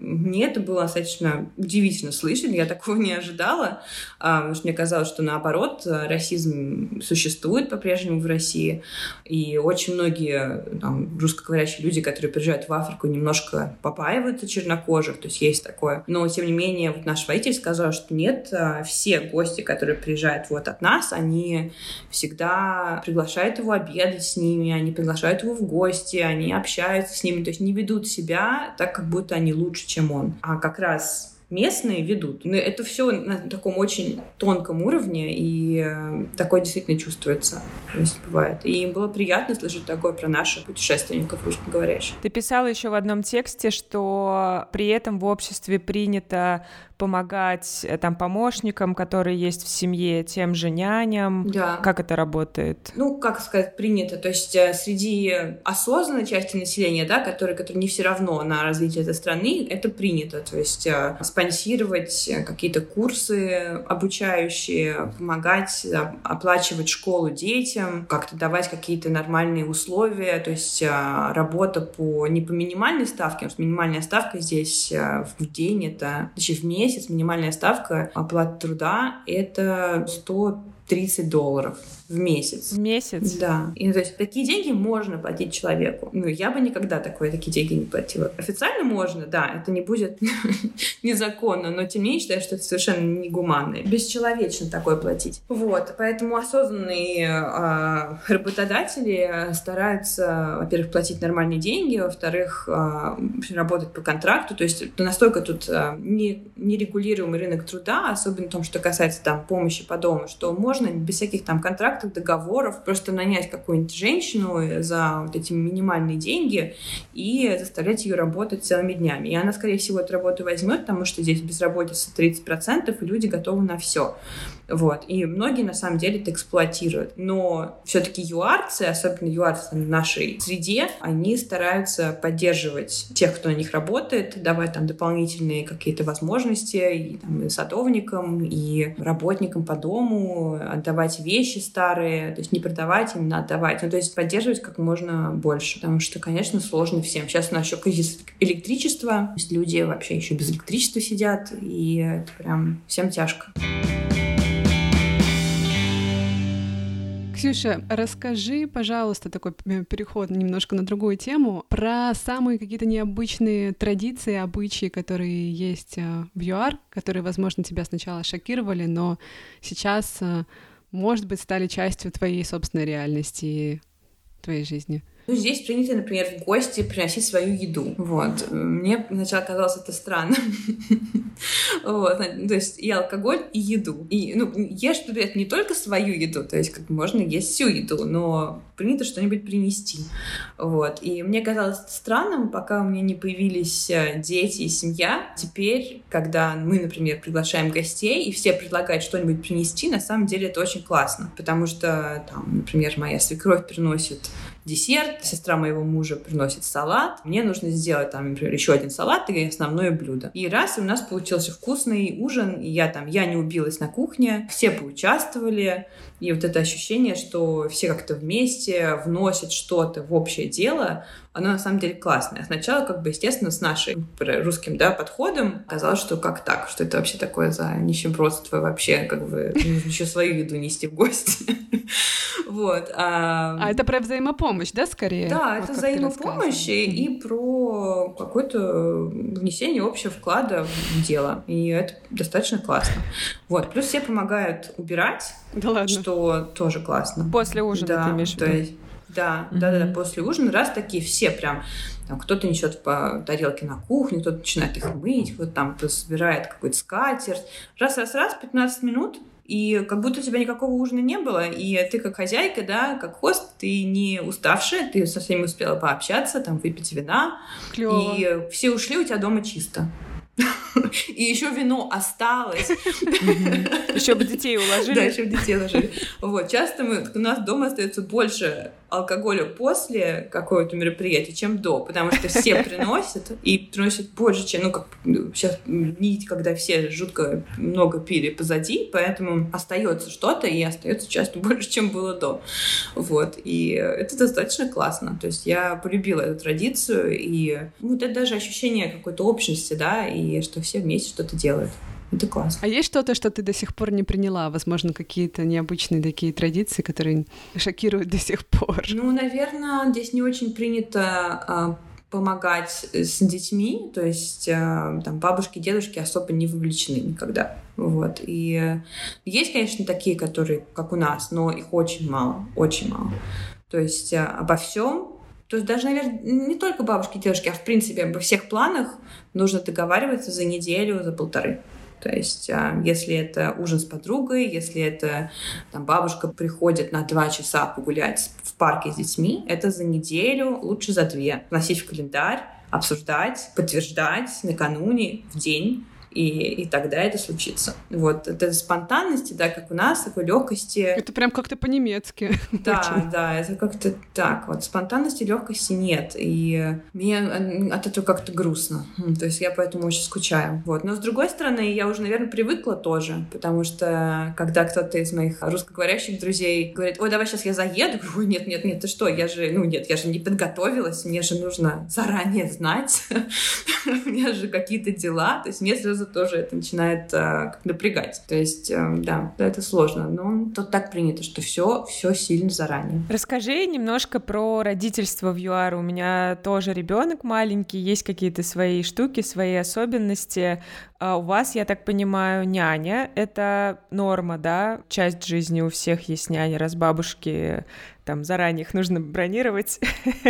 S3: мне это было достаточно удивительно слышать, я такого не ожидала, а, потому что мне казалось, что наоборот, расизм существует по-прежнему в России, и очень многие там, русскоговорящие люди, которые приезжают в Африку, немножко попаиваются чернокожих, то есть есть такое. Но, тем не менее, вот наш водитель сказал, что нет, а, все гости, которые приезжают вот от нас, они всегда приглашают его обедать с ними, они приглашают его в гости, они общаются с ними, то есть не ведут себя так, как будто они лучше, чем он. А как раз местные ведут. Но это все на таком очень тонком уровне, и э, такое действительно чувствуется, если бывает. И им было приятно слышать такое про наших путешественников русскоговорящих.
S1: Ты писала еще в одном тексте, что при этом в обществе принято помогать э, там помощникам, которые есть в семье, тем же няням.
S3: Да.
S1: Как это работает?
S3: Ну, как сказать, принято. То есть э, среди осознанной части населения, да, которые, которые не все равно на развитие этой страны, это принято. То есть спонсировать какие-то курсы обучающие, помогать оплачивать школу детям, как-то давать какие-то нормальные условия, то есть а, работа по не по минимальной ставке, потому что минимальная ставка здесь а, в день это, точнее в месяц минимальная ставка оплаты труда это 130 долларов в месяц.
S1: В месяц?
S3: Да. И, ну, то есть такие деньги можно платить человеку. Ну, я бы никогда такое, такие деньги не платила. Официально можно, да, это не будет незаконно, но тем не менее считаю, что это совершенно негуманно. Бесчеловечно такое платить. Вот, поэтому осознанные э, работодатели стараются, во-первых, платить нормальные деньги, во-вторых, э, работать по контракту, то есть настолько тут э, не, нерегулируемый рынок труда, особенно в том, что касается там помощи по дому, что можно без всяких там контрактов договоров, просто нанять какую-нибудь женщину за вот эти минимальные деньги и заставлять ее работать целыми днями. И она, скорее всего, эту работу возьмет, потому что здесь безработица 30%, и люди готовы на все. Вот. И многие, на самом деле, это эксплуатируют. Но все-таки юарцы, особенно юарцы в нашей среде, они стараются поддерживать тех, кто на них работает, давать там дополнительные какие-то возможности и, там, и садовникам, и работникам по дому, отдавать вещи старые, то есть не продавать, именно отдавать. Ну, то есть поддерживать как можно больше, потому что, конечно, сложно всем. Сейчас у нас еще кризис электричества, то есть люди вообще еще без электричества сидят, и это прям всем тяжко.
S2: Ксюша, расскажи, пожалуйста, такой переход немножко на другую тему, про самые какие-то необычные традиции, обычаи, которые есть э, в ЮАР, которые, возможно, тебя сначала шокировали, но сейчас э, может быть, стали частью твоей собственной реальности, твоей жизни?
S3: Ну, здесь принято, например, в гости приносить свою еду. Вот. Мне сначала казалось это странно. вот. То есть и алкоголь, и еду. И, ну, ешь, это не только свою еду, то есть как можно есть всю еду, но принято что-нибудь принести. Вот. И мне казалось это странным, пока у меня не появились э, дети и семья. Теперь, когда мы, например, приглашаем гостей, и все предлагают что-нибудь принести, на самом деле это очень классно, потому что, там, например, моя свекровь приносит десерт, сестра моего мужа приносит салат, мне нужно сделать там, например, еще один салат и основное блюдо. И раз и у нас получился вкусный ужин, и я там, я не убилась на кухне, все поучаствовали, и вот это ощущение, что все как-то вместе вносят что-то в общее дело, оно на самом деле классное. Сначала, как бы, естественно, с нашим русским да, подходом казалось, что как так, что это вообще такое за нищебродство вообще, как бы, нужно еще свою еду нести в гости. Вот.
S2: А... а это про взаимопомощь, да, скорее?
S3: Да, вот это взаимопомощь и, и про какое-то внесение общего вклада в дело. И это достаточно классно. Вот. Плюс все помогают убирать, да ладно. что тоже классно.
S1: После ужина да, ты имеешь в виду?
S3: Да, mm-hmm. да, да, после ужина раз такие все прям там, кто-то несет по тарелке на кухню, кто-то начинает их мыть, кто-то там собирает какой-то скатерть. Раз-раз-раз, 15 минут, и как будто у тебя никакого ужина не было, и ты как хозяйка, да, как хост, ты не уставшая, ты со всеми успела пообщаться, там, выпить вина, Клево. и все ушли, у тебя дома чисто. И еще вино осталось.
S1: Еще бы детей уложили.
S3: Да, еще бы детей уложили. Вот, часто мы, у нас дома остается больше алкоголя после какого-то мероприятия, чем до, потому что все приносят и приносят больше, чем, ну, как сейчас дни, когда все жутко много пили позади, поэтому остается что-то и остается часто больше, чем было до. Вот, и это достаточно классно. То есть я полюбила эту традицию, и вот это даже ощущение какой-то общности, да, и что все вместе что-то делают. Это классно.
S2: А есть что-то, что ты до сих пор не приняла? Возможно, какие-то необычные такие традиции, которые шокируют до сих пор?
S3: Ну, наверное, здесь не очень принято а, помогать с детьми, то есть а, там бабушки, дедушки особо не вовлечены никогда. Вот. И есть, конечно, такие, которые, как у нас, но их очень мало, очень мало. То есть а, обо всем то есть даже, наверное, не только бабушки, дедушки, а в принципе обо всех планах нужно договариваться за неделю, за полторы. То есть, а, если это ужин с подругой, если это там, бабушка приходит на два часа погулять в парке с детьми, это за неделю, лучше за две. Носить в календарь, обсуждать, подтверждать накануне, в день и, и тогда это случится. Вот, это спонтанности, да, как у нас, такой легкости.
S2: Это прям как-то по-немецки.
S3: Да, да, это как-то так. Вот спонтанности, легкости нет. И мне от этого как-то грустно. То есть я поэтому очень скучаю. Вот. Но с другой стороны, я уже, наверное, привыкла тоже, потому что когда кто-то из моих русскоговорящих друзей говорит, ой, давай сейчас я заеду, говорю, ой, нет, нет, нет, ты что, я же, ну нет, я же не подготовилась, мне же нужно заранее знать, у меня же какие-то дела, то есть мне сразу тоже это начинает а, напрягать. То есть, а, да, это сложно. Но тут так принято, что все, все сильно заранее.
S1: Расскажи немножко про родительство в ЮАР. У меня тоже ребенок маленький, есть какие-то свои штуки, свои особенности. А у вас, я так понимаю, няня — это норма, да? Часть жизни у всех есть няня, раз бабушки там заранее их нужно бронировать,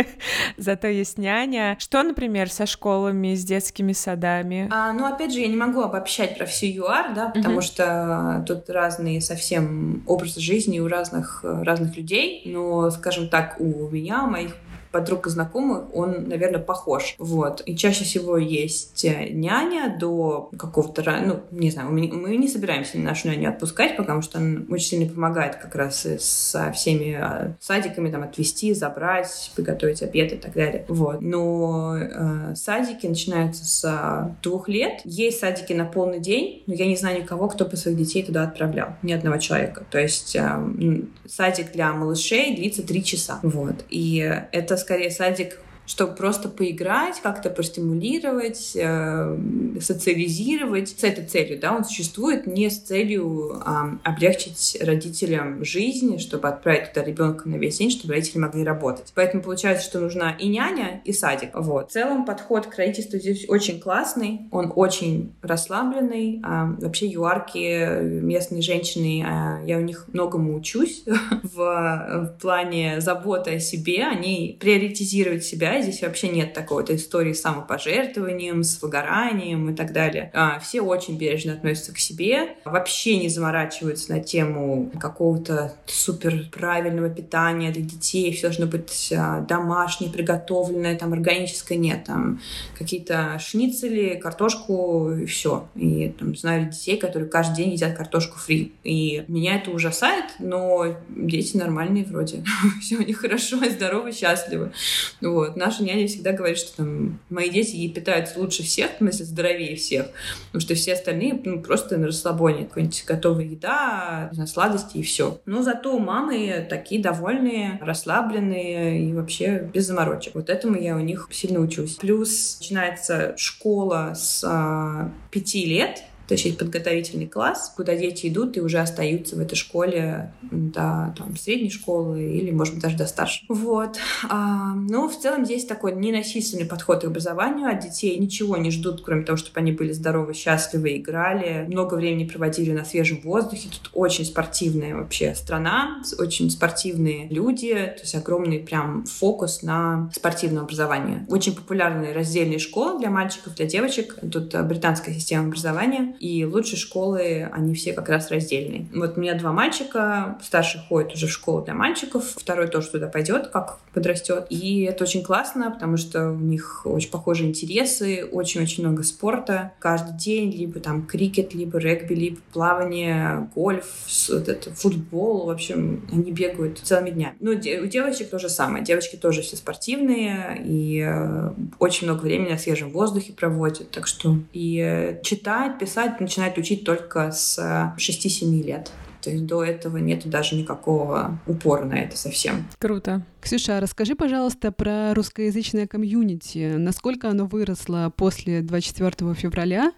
S1: зато есть няня. Что, например, со школами, с детскими садами?
S3: А, ну, опять же, я не могу обобщать про всю ЮАР, да, потому mm-hmm. что тут разные совсем образы жизни у разных, разных людей, но, скажем так, у меня, у моих подруг и знакомых, он, наверное, похож. Вот. И чаще всего есть э, няня до какого-то, ну, не знаю, мы не собираемся нашу няню отпускать, потому что он очень сильно помогает как раз со всеми э, садиками там отвезти, забрать, приготовить обед и так далее. Вот. Но э, садики начинаются с двух лет. Есть садики на полный день, но я не знаю никого, кто бы своих детей туда отправлял. Ни одного человека. То есть э, садик для малышей длится три часа. Вот. И это скорее садик чтобы просто поиграть, как-то простимулировать, э, социализировать. С этой целью, да, он существует не с целью э, облегчить родителям жизнь, чтобы отправить туда ребенка на весь день, чтобы родители могли работать. Поэтому получается, что нужна и няня, и садик. Вот. В целом подход к родительству здесь очень классный, он очень расслабленный. А, вообще юарки, местные женщины, а, я у них многому учусь в, в плане заботы о себе. Они приоритизируют себя. Здесь вообще нет такой-то истории с самопожертвованием, с выгоранием и так далее. А, все очень бережно относятся к себе, вообще не заморачиваются на тему какого-то супер правильного питания для детей. Все должно быть а, домашнее, приготовленное, там органическое нет. Там какие-то шницели, картошку и все. И там знаю детей, которые каждый день едят картошку фри. И меня это ужасает, но дети нормальные вроде. все у них хорошо, здоровы, счастливы. Вот. Наша няня всегда говорит, что там мои дети ей питаются лучше всех, в смысле здоровее всех, потому что все остальные ну, просто на расслабоне. Какая-нибудь готовая еда, знаю, сладости и все. Но зато мамы такие довольные, расслабленные и вообще без заморочек. Вот этому я у них сильно учусь. Плюс начинается школа с а, пяти лет, то есть подготовительный класс, куда дети идут и уже остаются в этой школе до там, средней школы или, может быть, даже до старшей. Вот. А, ну, в целом здесь такой ненасильственный подход к образованию. От детей ничего не ждут, кроме того, чтобы они были здоровы, счастливы, играли. Много времени проводили на свежем воздухе. Тут очень спортивная вообще страна, очень спортивные люди, то есть огромный прям фокус на спортивное образование. Очень популярные раздельные школы для мальчиков, для девочек. Тут британская система образования и лучшие школы, они все как раз раздельные. Вот у меня два мальчика, старший ходит уже в школу для мальчиков, второй тоже туда пойдет, как подрастет. И это очень классно, потому что у них очень похожие интересы, очень-очень много спорта. Каждый день либо там крикет, либо регби, либо плавание, гольф, вот это, футбол. В общем, они бегают целыми днями. Ну, у девочек то же самое. Девочки тоже все спортивные и э, очень много времени на свежем воздухе проводят. Так что и э, читать, писать читать начинают учить только с 6-7 лет. То есть до этого нет даже никакого упора на это совсем.
S1: Круто.
S2: Ксюша, расскажи, пожалуйста, про русскоязычное комьюнити. Насколько оно выросло после 24 февраля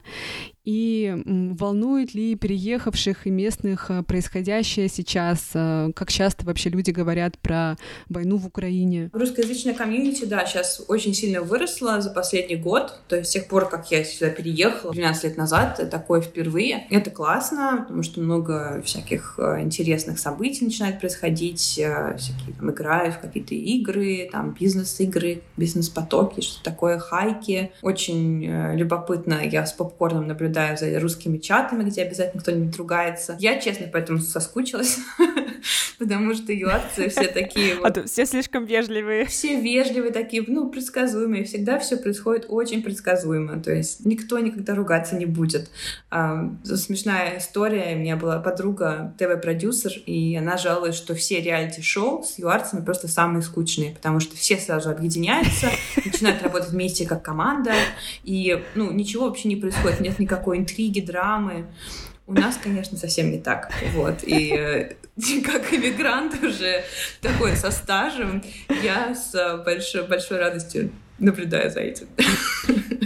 S2: и волнует ли переехавших и местных а, происходящее сейчас? А, как часто вообще люди говорят про войну в Украине?
S3: Русскоязычная комьюнити, да, сейчас очень сильно выросла за последний год. То есть с тех пор, как я сюда переехала 12 лет назад, такое впервые. Это классно, потому что много всяких интересных событий начинает происходить. Всякие там играют в какие-то игры, там бизнес-игры, бизнес-потоки, что такое, хайки. Очень э, любопытно. Я с попкорном наблюдаю наблюдаю за русскими чатами, где обязательно кто-нибудь ругается. Я, честно, поэтому соскучилась, потому что юарцы все такие
S1: вот... А все слишком вежливые.
S3: Все вежливые такие, ну, предсказуемые. Всегда все происходит очень предсказуемо. То есть никто никогда ругаться не будет. А, смешная история. У меня была подруга, ТВ-продюсер, и она жалуется, что все реалити-шоу с юарцами просто самые скучные, потому что все сразу объединяются, начинают работать вместе как команда, и, ну, ничего вообще не происходит, нет никакого такой интриги, драмы. У нас, конечно, совсем не так. Вот. И э, как иммигрант уже такой со стажем, я с большой, большой радостью наблюдаю за этим.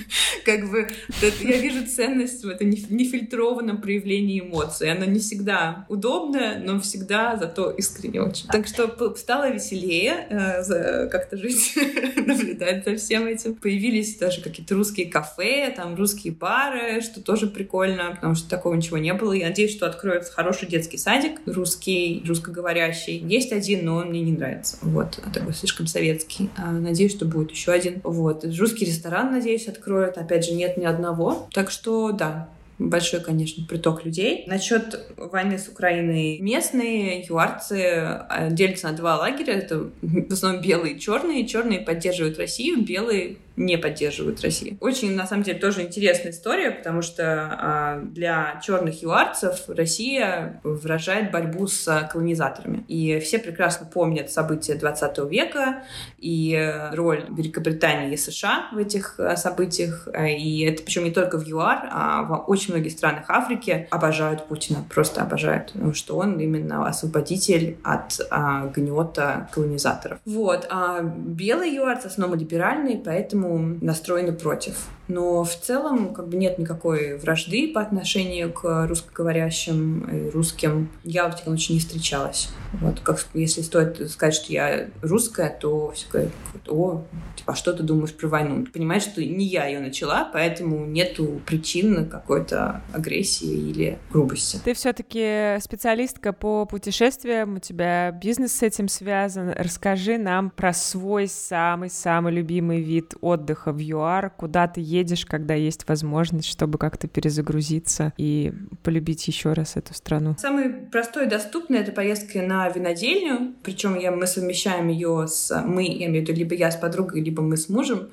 S3: как бы я вижу ценность в этом нефильтрованном проявлении эмоций. Она не всегда удобная, но всегда зато искренне очень. Так что стало веселее э, как-то жить, наблюдать за всем этим. Появились даже какие-то русские кафе, там русские бары, что тоже прикольно, потому что такого ничего не было. Я надеюсь, что откроется хороший детский садик, русский, русскоговорящий. Есть один, но он мне не нравится. Вот, такой слишком советский. А, надеюсь, что будет еще один. Вот. Русский ресторан, надеюсь, откроют. Опять опять же, нет ни одного. Так что, да, большой, конечно, приток людей. Насчет войны с Украиной. Местные юарцы э, делятся на два лагеря. Это в основном белые и черные. Черные поддерживают Россию, белые не поддерживают Россию. Очень, на самом деле, тоже интересная история, потому что а, для черных юарцев Россия выражает борьбу с колонизаторами. И все прекрасно помнят события 20 века и роль Великобритании и США в этих а, событиях. И это причем не только в ЮАР, а в очень многих странах Африки обожают Путина, просто обожают, потому что он именно освободитель от а, гнета колонизаторов. Вот. А белые юарцы в основном либеральные, поэтому настроены против. Но в целом как бы нет никакой вражды по отношению к русскоговорящим и русским. Я, в таком случае, не встречалась. Вот, как, если стоит сказать, что я русская, то все говорят, о, типа, а что ты думаешь про войну? Ты понимаешь, что не я ее начала, поэтому нету причин какой-то агрессии или грубости.
S1: Ты все-таки специалистка по путешествиям, у тебя бизнес с этим связан. Расскажи нам про свой самый-самый любимый вид отдыха в ЮАР, куда ты едешь, когда есть возможность, чтобы как-то перезагрузиться и полюбить еще раз эту страну?
S3: Самый простой и доступный — это поездка на винодельню, причем я, мы совмещаем ее с... Мы, я имею в виду, либо я с подругой, либо мы с мужем.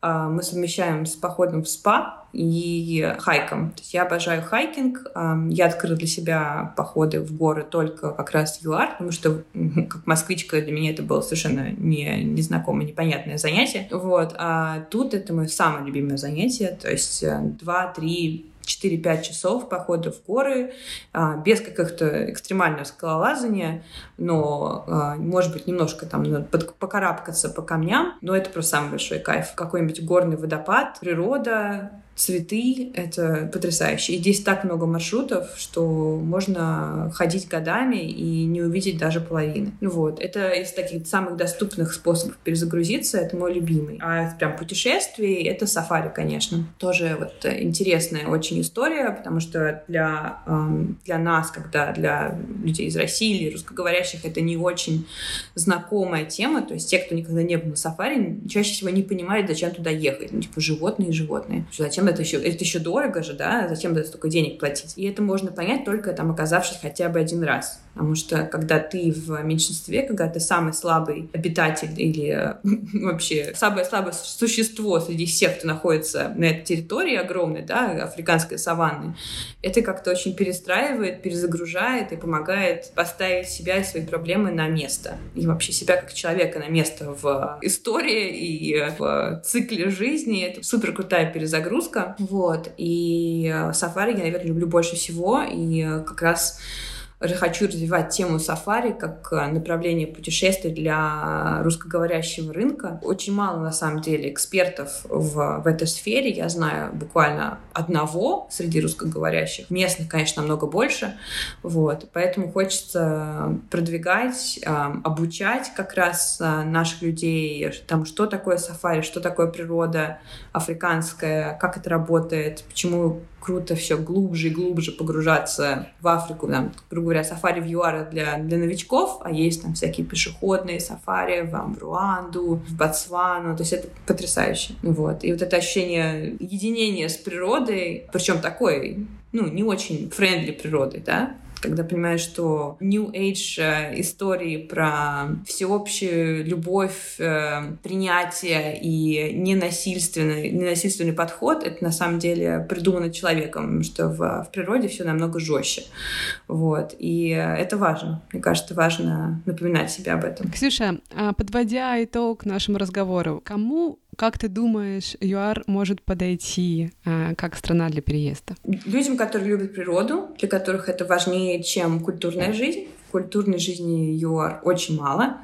S3: А, мы совмещаем с походом в спа, и хайком. То есть я обожаю хайкинг. Я открыла для себя походы в горы только как раз в ЮАР, потому что как москвичка для меня это было совершенно не, незнакомое, непонятное занятие. Вот. А тут это мое самое любимое занятие. То есть 2-3 э, 4-5 часов похода в горы, а, без каких-то экстремального скалолазания, но, а, может быть, немножко там покарабкаться по камням, но это просто самый большой кайф. Какой-нибудь горный водопад, природа, цветы — это потрясающе. И здесь так много маршрутов, что можно ходить годами и не увидеть даже половины. Вот. Это из таких самых доступных способов перезагрузиться. Это мой любимый. А прям путешествий — это сафари, конечно. Тоже вот интересная очень история, потому что для, эм, для нас, когда для людей из России или русскоговорящих, это не очень знакомая тема. То есть те, кто никогда не был на сафари, чаще всего не понимают, зачем туда ехать. Ну, типа животные, животные. Зачем это еще, это еще дорого же, да, зачем за столько денег платить? И это можно понять только там оказавшись хотя бы один раз. Потому что когда ты в меньшинстве, когда ты самый слабый обитатель или вообще самое слабое существо среди всех, кто находится на этой территории огромной, да, африканской саванны, это как-то очень перестраивает, перезагружает и помогает поставить себя и свои проблемы на место. И вообще себя как человека на место в истории и в цикле жизни. Это супер крутая перезагрузка. Вот. И сафари я, наверное, люблю больше всего. И как раз хочу развивать тему сафари как э, направление путешествий для русскоговорящего рынка. Очень мало, на самом деле, экспертов в, в этой сфере. Я знаю буквально одного среди русскоговорящих. Местных, конечно, намного больше. Вот. Поэтому хочется продвигать, э, обучать как раз э, наших людей, там, что такое сафари, что такое природа африканская, как это работает, почему круто все глубже и глубже погружаться в Африку, там, грубо говоря, сафари в ЮАР для, для новичков, а есть там всякие пешеходные сафари в Руанду, в Ботсвану, то есть это потрясающе. Вот. И вот это ощущение единения с природой, причем такой, ну, не очень френдли природой, да, когда понимаешь, что New Age э, истории про всеобщую любовь, э, принятие и ненасильственный, ненасильственный подход, это на самом деле придумано человеком, что в, в природе все намного жестче. Вот. И это важно. Мне кажется, важно напоминать себе об этом.
S2: Ксюша, а подводя итог нашему разговору, кому как ты думаешь, ЮАР может подойти э, как страна для переезда?
S3: Людям, которые любят природу, для которых это важнее, чем культурная жизнь. В культурной жизни ЮАР очень мало.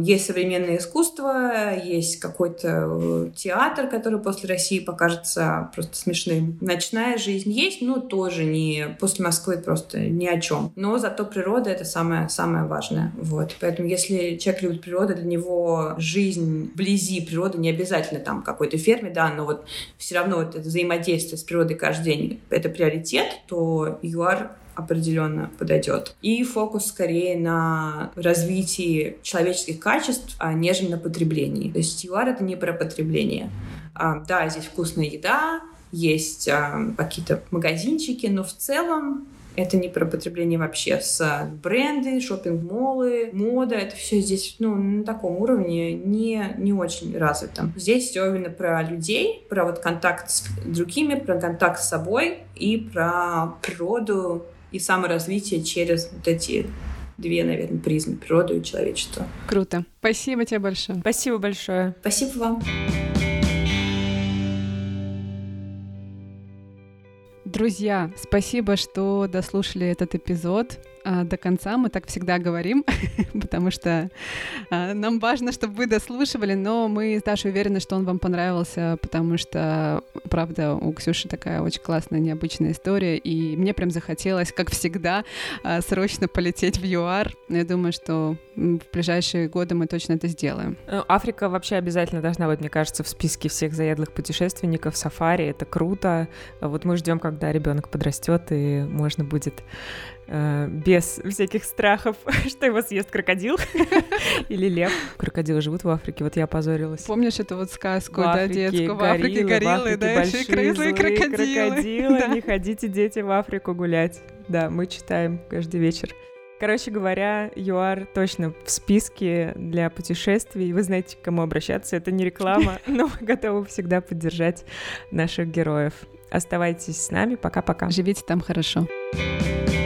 S3: Есть современное искусство, есть какой-то э, театр, который после России покажется просто смешным. Ночная жизнь есть, но тоже не после Москвы просто ни о чем. Но зато природа — это самое, самое важное. Вот. Поэтому если человек любит природу, для него жизнь вблизи природы не обязательно там какой-то ферме, да, но вот все равно вот это взаимодействие с природой каждый день — это приоритет, то ЮАР определенно подойдет. И фокус скорее на развитии человеческих качеств, а нежели на потреблении. То есть ЮАР — это не про потребление. А, да, здесь вкусная еда, есть а, какие-то магазинчики, но в целом Это не про потребление вообще с бренды, шопинг-молы, мода. Это все здесь ну, на таком уровне не, не очень развито. Здесь все именно про людей, про вот контакт с другими, про контакт с собой и про природу и саморазвитие через вот эти две, наверное, призмы — природу и человечество.
S2: Круто. Спасибо тебе большое.
S1: Спасибо большое.
S3: Спасибо вам.
S2: Друзья, спасибо, что дослушали этот эпизод а, до конца. Мы так всегда говорим, потому что а, нам важно, чтобы вы дослушивали, но мы с Дашей уверены, что он вам понравился, потому что, правда, у Ксюши такая очень классная, необычная история, и мне прям захотелось, как всегда, а, срочно полететь в ЮАР. Я думаю, что в ближайшие годы мы точно это сделаем.
S1: Э, Африка вообще обязательно должна быть, мне кажется, в списке всех заядлых путешественников. Сафари — это круто. Вот мы ждем, когда ребенок подрастет, и можно будет без всяких страхов, что его съест крокодил или лев. Крокодилы живут в Африке, вот я опозорилась.
S2: Помнишь эту вот сказку, да, детскую? В Африке гориллы, да,
S1: большие злые крокодилы. Не ходите, дети, в Африку гулять. Да, мы читаем каждый вечер. Короче говоря, ЮАР точно в списке для путешествий. Вы знаете, к кому обращаться. Это не реклама, но мы готовы всегда поддержать наших героев. Оставайтесь с нами. Пока-пока.
S2: Живите там хорошо. thank